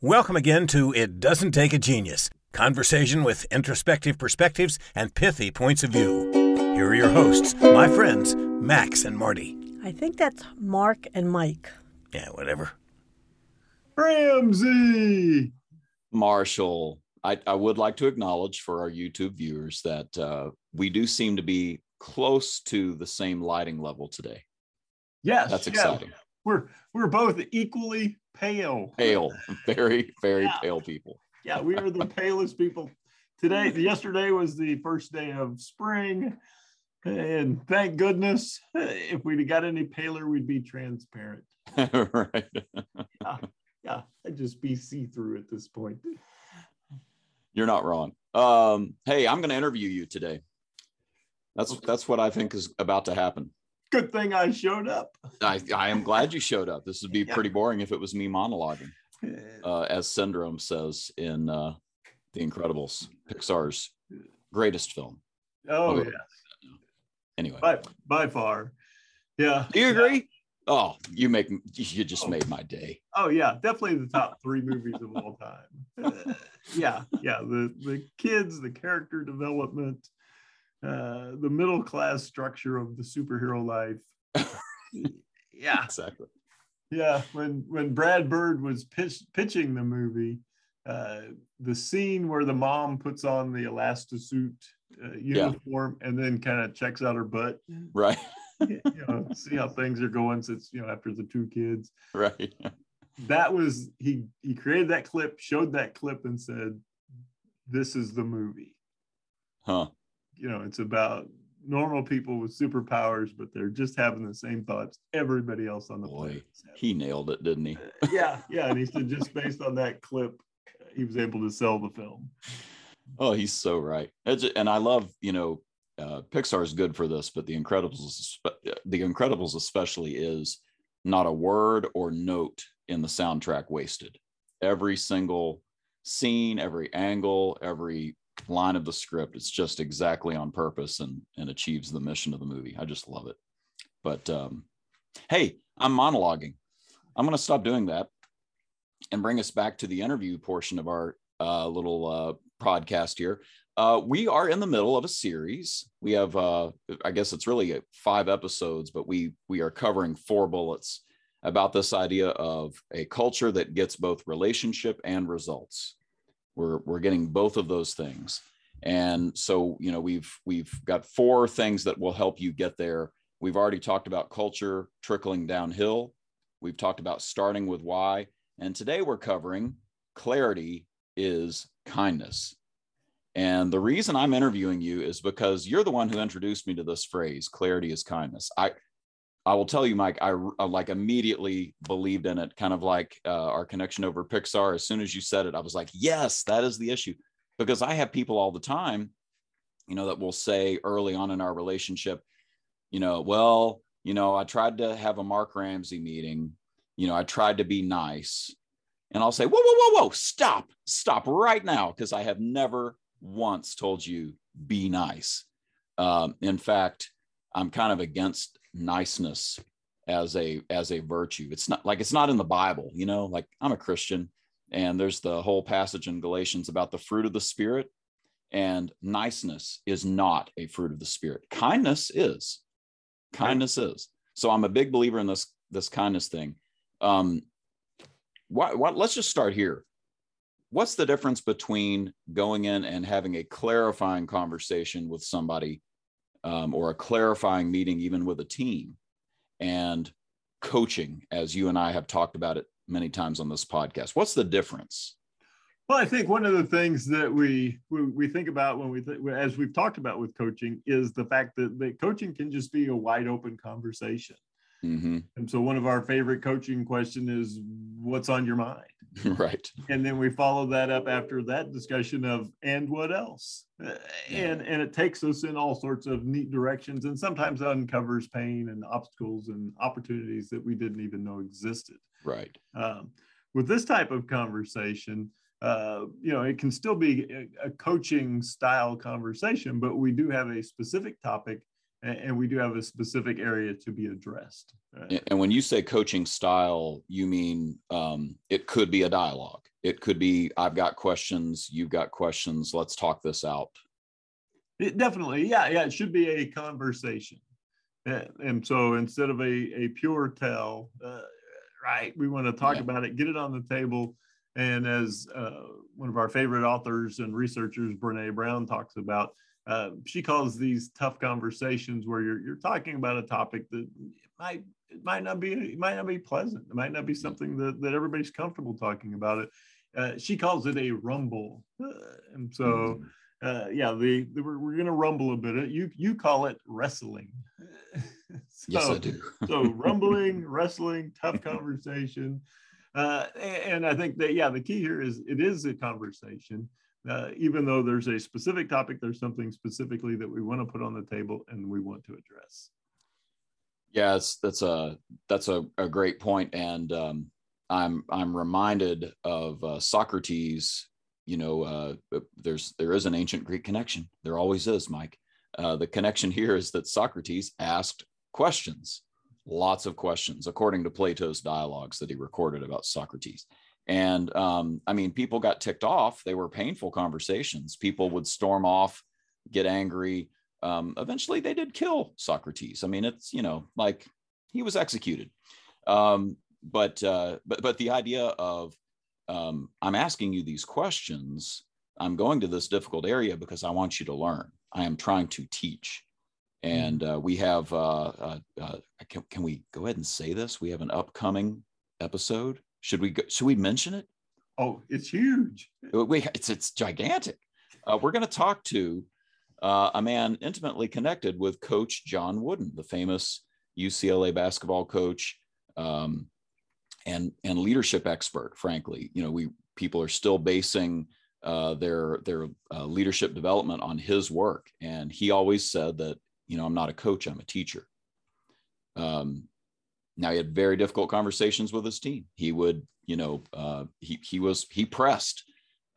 Welcome again to It Doesn't Take a Genius conversation with introspective perspectives and pithy points of view. Here are your hosts, my friends, Max and Marty. I think that's Mark and Mike. Yeah, whatever. Ramsey. Marshall, I, I would like to acknowledge for our YouTube viewers that uh, we do seem to be close to the same lighting level today. Yes, That's yeah. exciting. We're we're both equally pale. Pale, very, very Yeah. pale people. Yeah, we are the palest people today. Yesterday was the first day of spring, and thank goodness, if we'd got any paler, we'd be transparent. right. Yeah, I'd just be see through at this point. You're not wrong. Um, hey, I'm going to interview you today. That's that's what I think is about to happen. Good thing I showed up. I, I am glad you showed up. This would be Yeah. pretty boring if it was me monologuing, uh, as Syndrome says in uh, The Incredibles, Pixar's greatest film. oh okay. yeah, Anyway, by by far. Yeah. do you agree? Oh, you make you just Oh. made my day. Oh yeah, definitely the top three movies of all time. Uh, yeah, yeah. The the kids, the character development, uh, the middle class structure of the superhero life. yeah, Exactly. yeah. When when Brad Bird was pitch, pitching the movie, uh, the scene where the mom puts on the elastisuit uh, uniform and then kind of checks out her butt, Right. you know, see how things are going since you know after the two kids. Right. that was he he created that clip showed that clip and said this is the movie Huh. You know it's about normal people with superpowers but they're just having the same thoughts everybody else on the Boy, planet he nailed it, didn't he? yeah yeah and he said just based on that clip he was able to sell the film Oh, he's so right. And I love, you know, uh, Pixar is good for this, but The Incredibles, is The Incredibles especially is not a word or note in the soundtrack wasted. Every single scene, every angle, every line of the script, it's just exactly on purpose and and achieves the mission of the movie. I just love it. But um, hey, I'm monologuing. I'm going to stop doing that and bring us back to the interview portion of our uh, little uh, podcast here. Uh, we are in the middle of a series. We have, uh, I guess it's really five episodes, but we we are covering four bullets about this idea of a culture that gets both relationship and results. We're we're getting both of those things, and so you know we've we've got four things that will help you get there. We've already talked about culture trickling downhill. We've talked about starting with why, and today we're covering clarity is kindness. And the reason I'm interviewing you is because you're the one who introduced me to this phrase, clarity is kindness. I I will tell you, Mike, I, I like immediately believed in it, kind of like uh, our connection over Pixar. As soon as you said it, I was like, yes, that is the issue. Because I have people all the time, you know, that will say early on in our relationship, you know, well, you know, I tried to have a Mark Ramsey meeting, you know, I tried to be nice. And I'll say, whoa, whoa, whoa, whoa, stop, stop right now, because I have never once told you be nice. Um, in fact, I'm kind of against niceness as a as a virtue. It's not like it's not in the Bible, you know. Like I'm a Christian, and there's the whole passage in Galatians about the fruit of the Spirit, and niceness is not a fruit of the Spirit. Kindness is. Kindness is. So I'm a big believer in this this kindness thing. Um, what, what let's just start here what's the difference between going in and having a clarifying conversation with somebody um, or a clarifying meeting even with a team and coaching as you and i have talked about it many times on this podcast. What's the difference? Well i think one of the things that we we, we think about when we th- as we've talked about with coaching is the fact that, that coaching can just be a wide open conversation hmm and so one of our favorite coaching question is what's on your mind? Right. And then we follow that up after that discussion of and what else? Uh, and and it takes us in all sorts of neat directions and sometimes uncovers pain and obstacles and opportunities that we didn't even know existed. Right. Um, with this type of conversation uh, you know it can still be a, a coaching style conversation but we do have a specific topic and, and we do have a specific area to be addressed Uh, and when you say coaching style you mean um, it could be a dialogue it could be I've got questions, you've got questions. Let's talk this out. It definitely, yeah, yeah. It should be a conversation, and so instead of a a pure tell, uh, right? We want to talk yeah. about it, get it on the table, and as uh, one of our favorite authors and researchers, Brene Brown, talks about, uh, she calls these tough conversations where you're you're talking about a topic that might it might not be it might not be pleasant. It might not be something that that everybody's comfortable talking about it. Uh, she calls it a rumble, uh, and so. Mm-hmm uh, yeah, the, the we're, we're going to rumble a bit. You you call it wrestling. so, yes, I do. so rumbling, wrestling, tough conversation, uh, and I think that yeah, the key here is it is a conversation. Uh, even though there's a specific topic, there's something specifically that we want to put on the table and we want to address. Yeah, that's a that's a, a great point, and um, I'm I'm reminded of uh, Socrates you know, uh, uh, there's there is an ancient Greek connection. There always is, Mike. Uh, the connection here is that Socrates asked questions, lots of questions, according to Plato's dialogues that he recorded about Socrates. And um, I mean, people got ticked off. They were painful conversations. People would storm off, get angry. Um, eventually, they did kill Socrates. I mean, it's you know, like he was executed. Um, but uh, but but the idea of um, I'm asking you these questions. I'm going to this difficult area because I want you to learn. I am trying to teach. And uh, we have, uh, uh, uh, can, can, we go ahead and say this? We have an upcoming episode. Should we go, should we mention it? Oh, it's huge. Uh, we, it's it's gigantic. Uh, we're going to talk to a man intimately connected with Coach John Wooden, the famous UCLA basketball coach. Um, and and leadership expert frankly you know we people are still basing uh, their their uh, leadership development on his work and he always said that you know i'm not a coach i'm a teacher um, now he had very difficult conversations with his team. He would you know uh, he, he was he pressed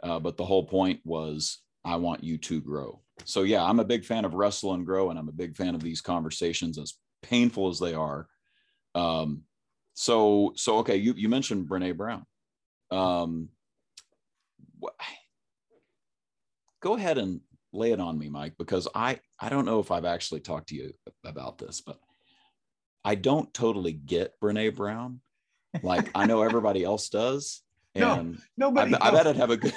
uh, but the whole point was i want you to grow. So yeah i'm a big fan of wrestle and grow and i'm a big fan of these conversations as painful as they are. Um, so so okay you you mentioned brene brown. Um go ahead and lay it on me mike because i i don't know if i've actually talked to you about this but i don't totally get brene brown like i know everybody else does and no, nobody I, I bet i'd have a good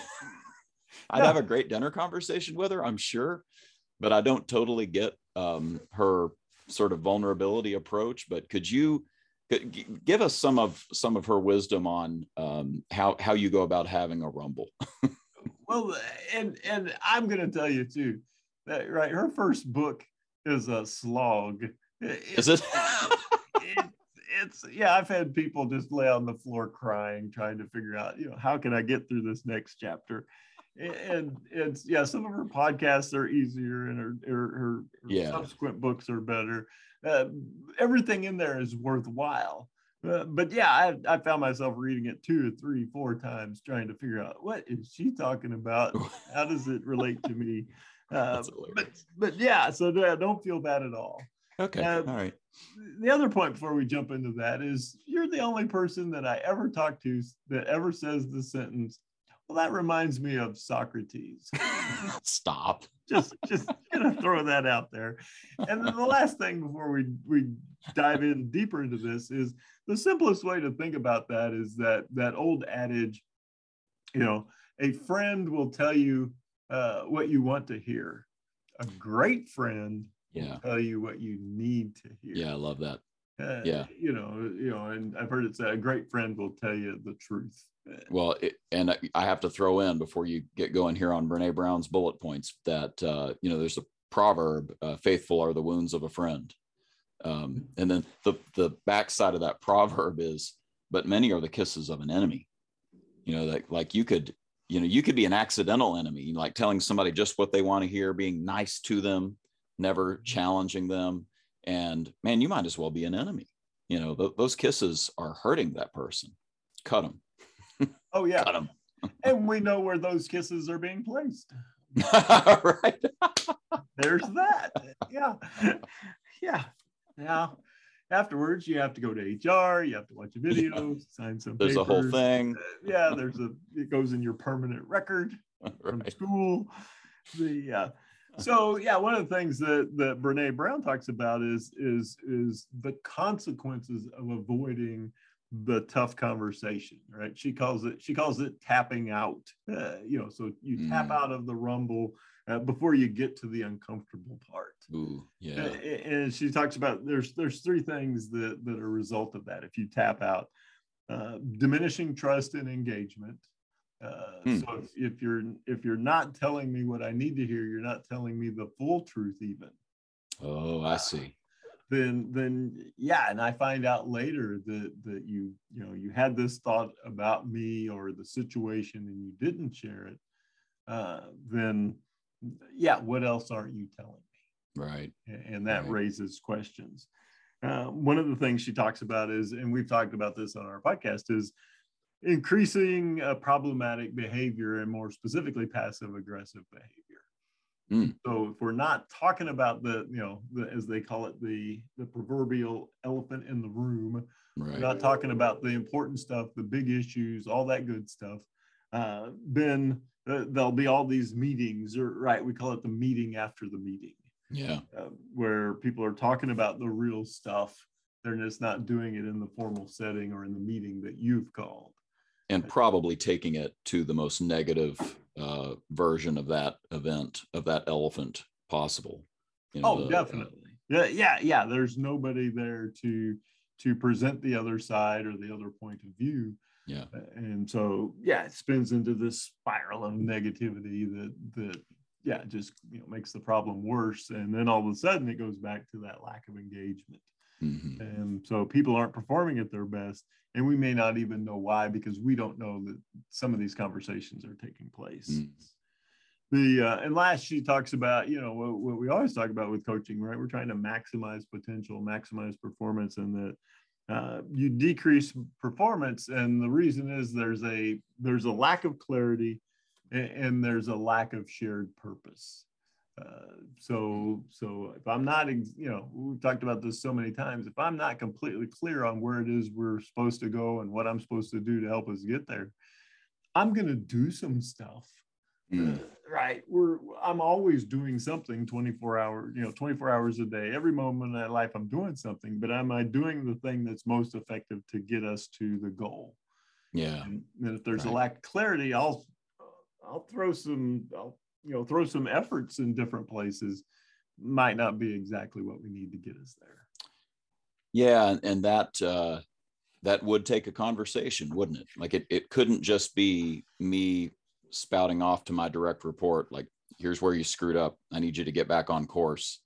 i'd no. have a great dinner conversation with her i'm sure but i don't totally get um her sort of vulnerability approach but could you give us some of some of her wisdom on um, how how you go about having a rumble. well, and and I'm going to tell you too that right. Her first book is a slog. Is it? It? It's yeah. I've had people just lay on the floor crying, trying to figure out you know how can I get through this next chapter. And it's yeah, some of her podcasts are easier, and her her, her, yeah. subsequent books are better uh, everything in there is worthwhile. Uh, but yeah, I, I found myself reading it two or three, four times, trying to figure out what is she talking about? How does it relate to me? Uh, but, but yeah, so don't feel bad at all. Okay. Uh, all right. The other point before we jump into that is you're the only person that I ever talk to that ever says the sentence, well, that reminds me of Socrates. Stop. just just gonna throw that out there. And then the last thing before we we dive in deeper into this is the simplest way to think about that is that that old adage, you know, a friend will tell you uh, what you want to hear. A great friend yeah. tell you what you need to hear. Yeah, I love that. Uh, yeah, you know, you know, and I've heard it say a great friend will tell you the truth. Well, it, and I have to throw in before you get going here on Brene Brown's bullet points that uh, you know there's a proverb: uh, "Faithful are the wounds of a friend," um, and then the the backside of that proverb is, "But many are the kisses of an enemy." You know, that like you could, you know, you could be an accidental enemy, like telling somebody just what they want to hear, being nice to them, never mm-hmm. challenging them, and man, you might as well be an enemy. You know, th- those kisses are hurting that person. Cut them Oh yeah. Cut them. and we know where those kisses are being placed. right. There's that. Yeah. Yeah. Yeah. afterwards you have to go to hr you have to watch a video sign some there's papers. a whole thing yeah there's a it goes in your permanent record from right. school the uh, so yeah one of the things that that brene brown talks about is is is the consequences of avoiding the tough conversation right? She calls it she calls it tapping out. Uh, you know so you tap Mm. out of the rumble uh, before you get to the uncomfortable part. Ooh, yeah. Uh, and she talks about there's there's three things that that are a result of that. If you tap out uh, diminishing trust and engagement uh, Hmm. so if, if you're if you're not telling me what i need to hear you're not telling me the full truth even oh i see then then yeah and i find out later that that you you know you had this thought about me or the situation and you didn't share it uh, then yeah what else aren't you telling me right and and that Right. raises questions. Uh, one of the things she talks about is, and we've talked about this on our podcast, is increasing uh, problematic behavior and more specifically passive aggressive behavior. Mm. So if we're not talking about the, you know, the, as they call it, the the proverbial elephant in the room, we're not talking about the important stuff, the big issues, all that good stuff, uh, then uh, there'll be all these meetings, or right, we call it the meeting after the meeting yeah uh, where people are talking about the real stuff. They're just not doing it in the formal setting or in the meeting that you've called. And probably taking it to the most negative uh, version of that event of that elephant possible you know, Oh, the, uh, definitely. Yeah, yeah, yeah. There's nobody there to to present the other side or the other point of view. Yeah. And so yeah, it spins into this spiral of negativity that that yeah, just you know makes the problem worse. And then all of a sudden it goes back to that lack of engagement. Mhm. And so people aren't performing at their best. And we may not even know why because we don't know that some of these conversations are taking place. Mm. The uh, and last she talks about, you know, what, what we always talk about with coaching, right? We're trying to maximize potential, maximize performance, and that uh, you decrease performance. And the reason is there's a there's a lack of clarity and, and there's a lack of shared purpose. Uh, so so if I'm not, you know, we've talked about this so many times. If I'm not completely clear on where it is we're supposed to go and what I'm supposed to do to help us get there, I'm going to do some stuff. Mm. Right. We're I'm always doing something 24 hours, you know, 24 hours a day. Every moment of my life, I'm doing something. But am I doing the thing that's most effective to get us to the goal? yeah And, and if there's Right. a lack of clarity, I'll I'll throw some I'll you know throw some efforts in different places. Might not be exactly what we need to get us there. yeah and- that uh that would take a conversation wouldn't it like it, it couldn't just be me spouting off to my direct report like here's where you screwed up i need you to get back on course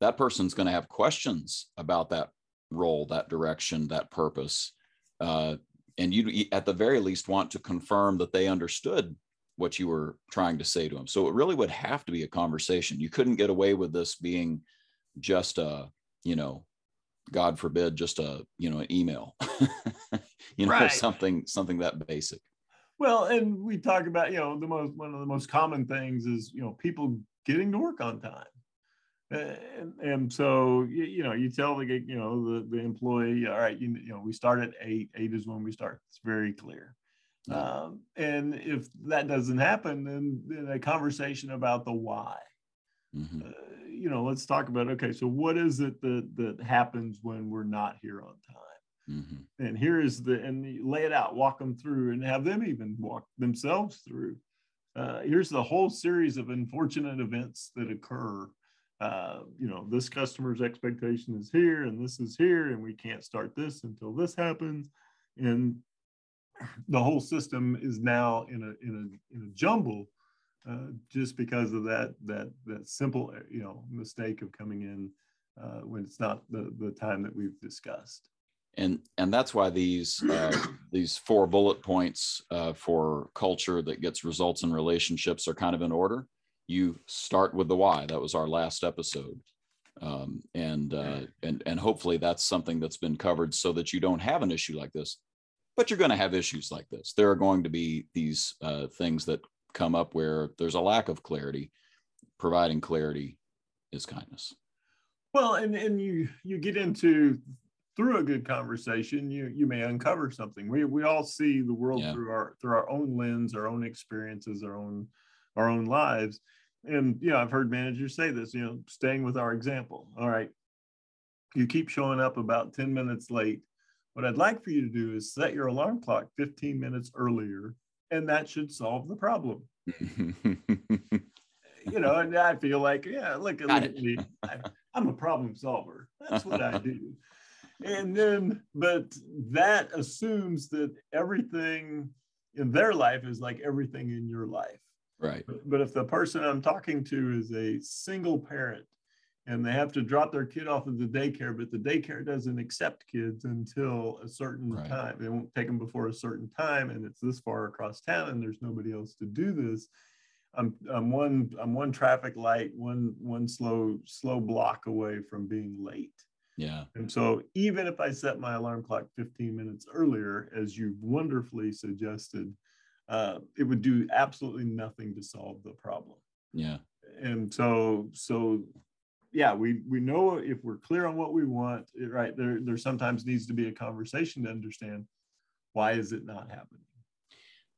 that person's going to have questions about that role that direction that purpose uh, and you'd at the very least want to confirm that they understood what you were trying to say to him. so it really would have to be a conversation you couldn't get away with this being just a you know god forbid just a you know an email you know Right. something something that basic Well, and we talk about, you know, the most one of the most common things is, you know, people getting to work on time. And, and so, you, you know, you tell the, you know, the, the employee, all right, you, you know, we start at eight, eight is when we start. It's very clear. Yeah. Um, and if that doesn't happen, then, then a conversation about the why. Mhm. Uh, you know, let's talk about, okay, so what is it that, that happens when we're not here on time? Mhm. and here is the and lay it out walk them through and have them even walk themselves through uh, here's the whole series of unfortunate events that occur uh, you know this customer's expectation is here and this is here and we can't start this until this happens and the whole system is now in a in a in a jumble uh, just because of that that that simple you know mistake of coming in uh, when it's not the the time that we've discussed and and that's why these uh, these four bullet points uh, for culture that gets results in relationships are kind of in order. You start with the why. That was our last episode, um, and uh, and and hopefully that's something that's been covered so that you don't have an issue like this. But you're going to have issues like this. There are going to be these uh, things that come up where there's a lack of clarity. Providing clarity is kindness. Well, and and you you get into through a good conversation, you you may uncover something. We we all see the world yeah. through our through our own lens, our own experiences, our own our own lives. And you know, I've heard managers say this, you know, staying with our example. All right, you keep showing up about 10 minutes late. What I'd like for you to do is set your alarm clock 15 minutes earlier, and that should solve the problem. you know, and I feel like, yeah, look, look at me. I, I'm a problem solver. That's what I do. And then, but that assumes that everything in their life is like everything in your life. Right. But, but if the person I'm talking to is a single parent and they have to drop their kid off at the daycare, but the daycare doesn't accept kids until a certain right. time. They won't take them before a certain time, and it's this far across town, and there's nobody else to do this. I'm, I'm one I'm one traffic light, one one slow slow block away from being late. Yeah. And so even if I set my alarm clock 15 minutes earlier, as you wonderfully suggested, uh, it would do absolutely nothing to solve the problem. Yeah. And so so yeah, we we know if we're clear on what we want, right? There there sometimes needs to be a conversation to understand why is it not happening.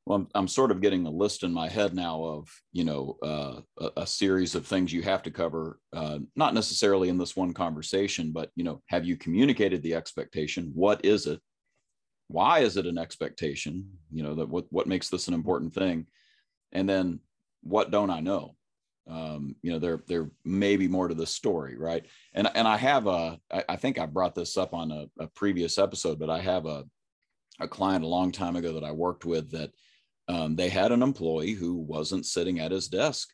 Well, I'm, I'm sort of getting a list in my head now of you know uh, a, a, series of things you have to cover, uh, not necessarily in this one conversation, but you know, have you communicated the expectation? What is it? Why is it an expectation? You know, that what what makes this an important thing, and then what don't I know? Um, you know there there may be more to the story right? And and i have a i, think i brought this up on a, a, previous episode but i have a a client a long time ago that i worked with that um, they had an employee who wasn't sitting at his desk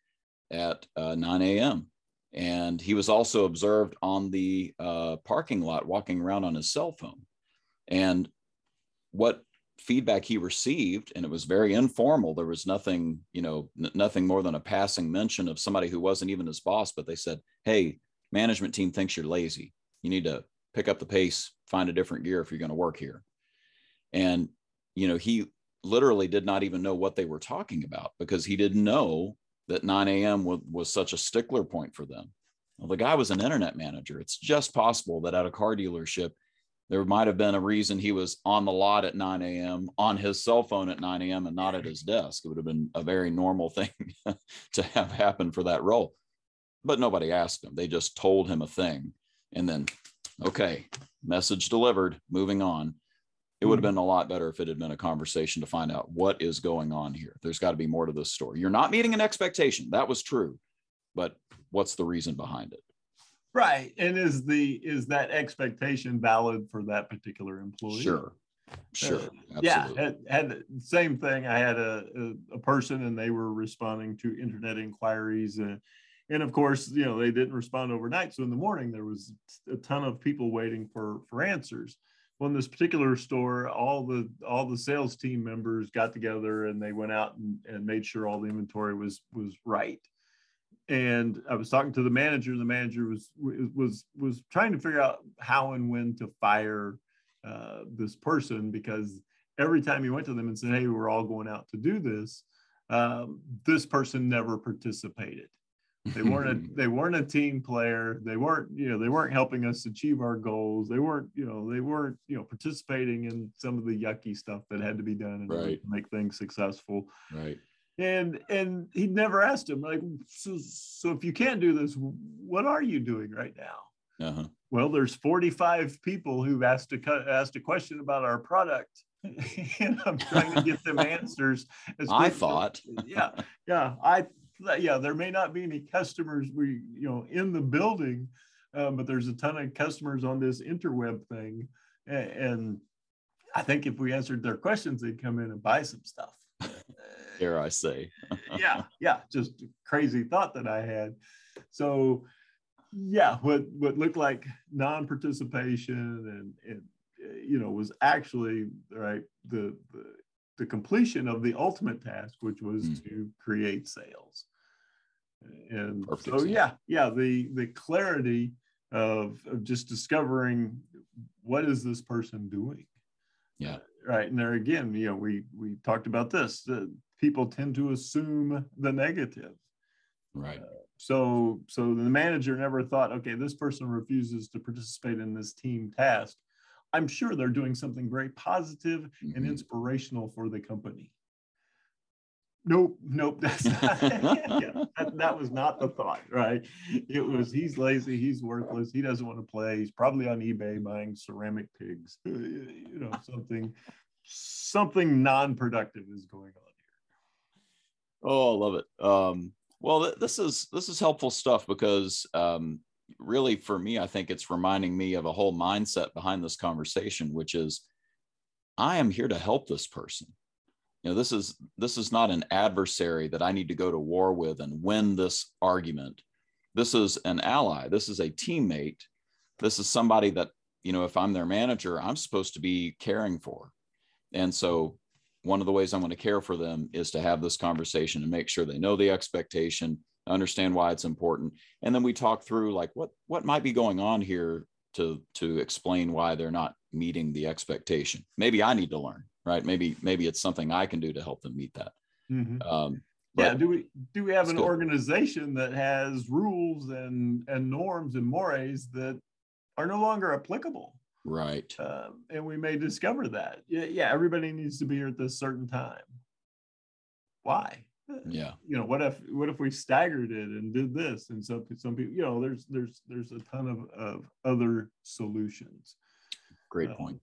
at uh, 9 a.m and he was also observed on the uh, parking lot walking around on his cell phone. And what feedback he received and it was very informal. There was nothing you know n- nothing more than a passing mention of somebody who wasn't even his boss but they said hey management team thinks you're lazy. You need to pick up the pace find a different gear if you're going to work here. And you know he literally did not even know what they were talking about because he didn't know that 9 a.m was, was such a stickler point for them. Well the guy was an internet manager. It's just possible that at a car dealership there might have been a reason he was on the lot at 9 a.m. on his cell phone at 9 a.m. and not at his desk. It would have been a very normal thing to have happen for that role. But nobody asked him. They just told him a thing. And then, okay, message delivered, moving on. It would have hmm. been a lot better if it had been a conversation to find out what is going on here. There's got to be more to this story. You're not meeting an expectation. That was true. But what's the reason behind it? Right. And is the is that expectation valid for that particular employee? Sure. Sure. Uh, yeah. Had, had same thing. I had a, a, a, person and they were responding to internet inquiries. And, and of course, you know, they didn't respond overnight. So in the morning, there was a ton of people waiting for, for answers. Well, in this particular store, all the all the sales team members got together and they went out and, and made sure all the inventory was was right and I was talking to the manager. The manager was was was trying to figure out how and when to fire uh, this person because every time he went to them and said, "Hey, we're all going out to do this," um, this person never participated. They weren't a, they weren't a team player. They weren't you know they weren't helping us achieve our goals. They weren't you know they weren't you know participating in some of the yucky stuff that had to be done in right. order to make things successful. Right and and he never asked him like so so if you can't do this what are you doing right now? Uh-huh. well there's 45 people who've asked a asked a question about our product and i'm trying to get them answers i thought. yeah yeah i yeah there may not be any customers we you know in the building um, but there's a ton of customers on this interweb thing and, and i think if we answered their questions they'd come in and buy some stuff dare I say. yeah, yeah, just crazy thought that I had. So, yeah, what what looked like non-participation and and you know was actually right the the, the completion of the ultimate task, which was mm. to create sales. And Perfect, so, yeah, yeah, the the clarity of, of just discovering what is this person doing. Yeah. right. And there again, you know, we we talked about this. The, people tend to assume the negative. Right. Uh, so so the manager never thought, okay, this person refuses to participate in this team task. I'm sure they're doing something very positive and Mhm. inspirational for the company. Nope, nope, that's not, yeah, that, that was not the thought, right? It was he's lazy, he's worthless, he doesn't want to play, he's probably on eBay buying ceramic pigs, uh, you know, something, something non-productive is going on. Oh, I love it. Um, well, th- this is this is helpful stuff because um, really, for me, I think it's reminding me of a whole mindset behind this conversation, which is, I am here to help this person. You know, this is this is not an adversary that I need to go to war with and win this argument. This is an ally. This is a teammate. This is somebody that you know, if I'm their manager, I'm supposed to be caring for. And so one of the ways I'm going to care for them is to have this conversation and make sure they know the expectation, understand why it's important, and then we talk through like what what might be going on here to to explain why they're not meeting the expectation. Maybe I need to learn, right? Maybe maybe it's something I can do to help them meet that. Um, Yeah, do we do we have an good. organization that has rules and and norms and mores that are no longer applicable? Right. um, and we may discover that. Yeah, yeah, everybody needs to be here at this certain time. Why? Uh, Yeah. You know, what if what if we staggered it and did this? And some some people, you know, there's there's there's a ton of of other solutions. Great Um, point.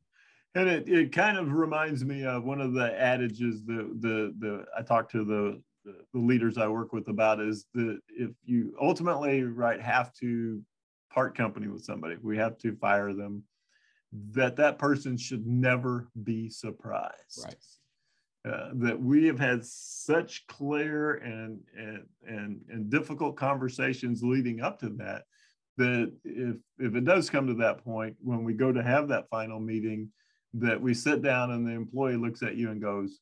And it, it kind of reminds me of one of the adages that the the I talk to the the, the leaders I work with about is that if you ultimately right have to part company with somebody, we have to fire them, that that person should never be surprised. Right. Uh, that we have had such clear and, and and and difficult conversations leading up to that that if if it does come to that point when we go to have that final meeting that we sit down and the employee looks at you and goes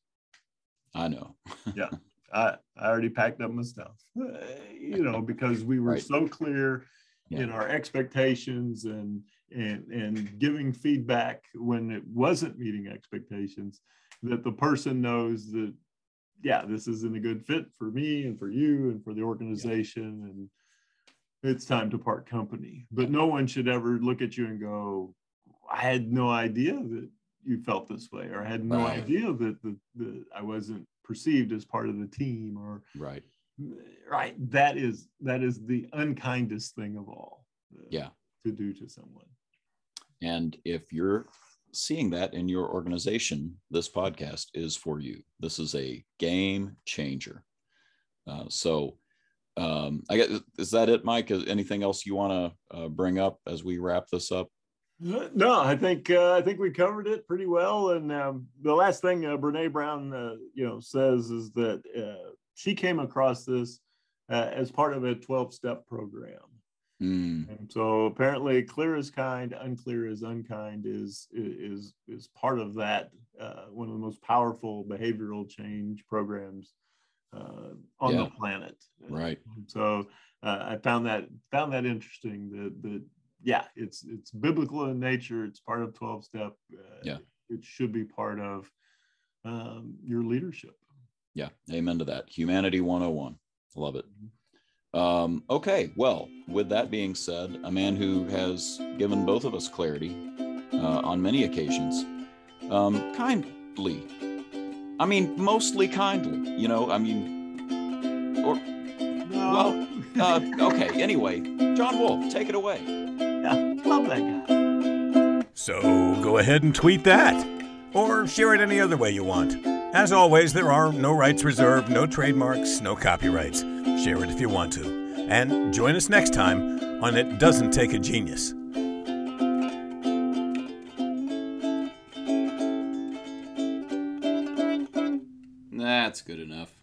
I know. Yeah i i already packed up my stuff Uh, you know because we were Right. so clear in our expectations and and and giving feedback when it wasn't meeting expectations that the person knows that yeah this isn't a good fit for me and for you and for the organization and it's time to part company but no one should ever look at you and go i had no idea that you felt this way or i had no Right. idea that the, the i wasn't perceived as part of the team or Right. Right that is that is the unkindest thing of all uh, Yeah. to do to someone And if you're seeing that in your organization, this podcast is for you. This is a game changer. Uh, so, um, I guess is that it, Mike? Is anything else you want to uh, bring up as we wrap this up? Uh, No, I think uh, I think we covered it pretty well. And um, the last thing uh, Brene Brown, uh, you know, says is that uh, she came across this uh, as part of a twelve-step program. Mm, And so apparently, clear is kind, unclear is unkind is is is part of that. Uh, one of the most powerful behavioral change programs uh, on Yeah. the planet. right. So uh, I found that found that interesting. That that yeah, it's it's biblical in nature. It's part of twelve step. Uh, Yeah. it should be part of um, your leadership. Yeah. Amen to that. Humanity 101. Love it. Um, okay. Well, with that being said, a man who has given both of us clarity uh, on many occasions, um, kindly. I mean, mostly kindly, you know, I mean, or, well, uh, okay. Anyway, John Wolf, take it away. yeah, love that guy. So go ahead and tweet that. Or share it any other way you want. As always, there are no rights reserved, no trademarks, no copyrights. Share it if you want to. And join us next time on It Doesn't Take a Genius. That's good enough.